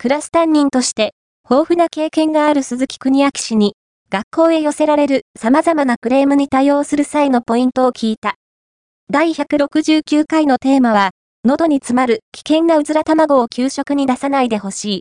クラス担任として豊富な経験がある鈴木国明氏に学校へ寄せられる様々なクレームに対応する際のポイントを聞いた。第169回のテーマは、喉に詰まる危険なうずら卵を給食に出さないでほしい。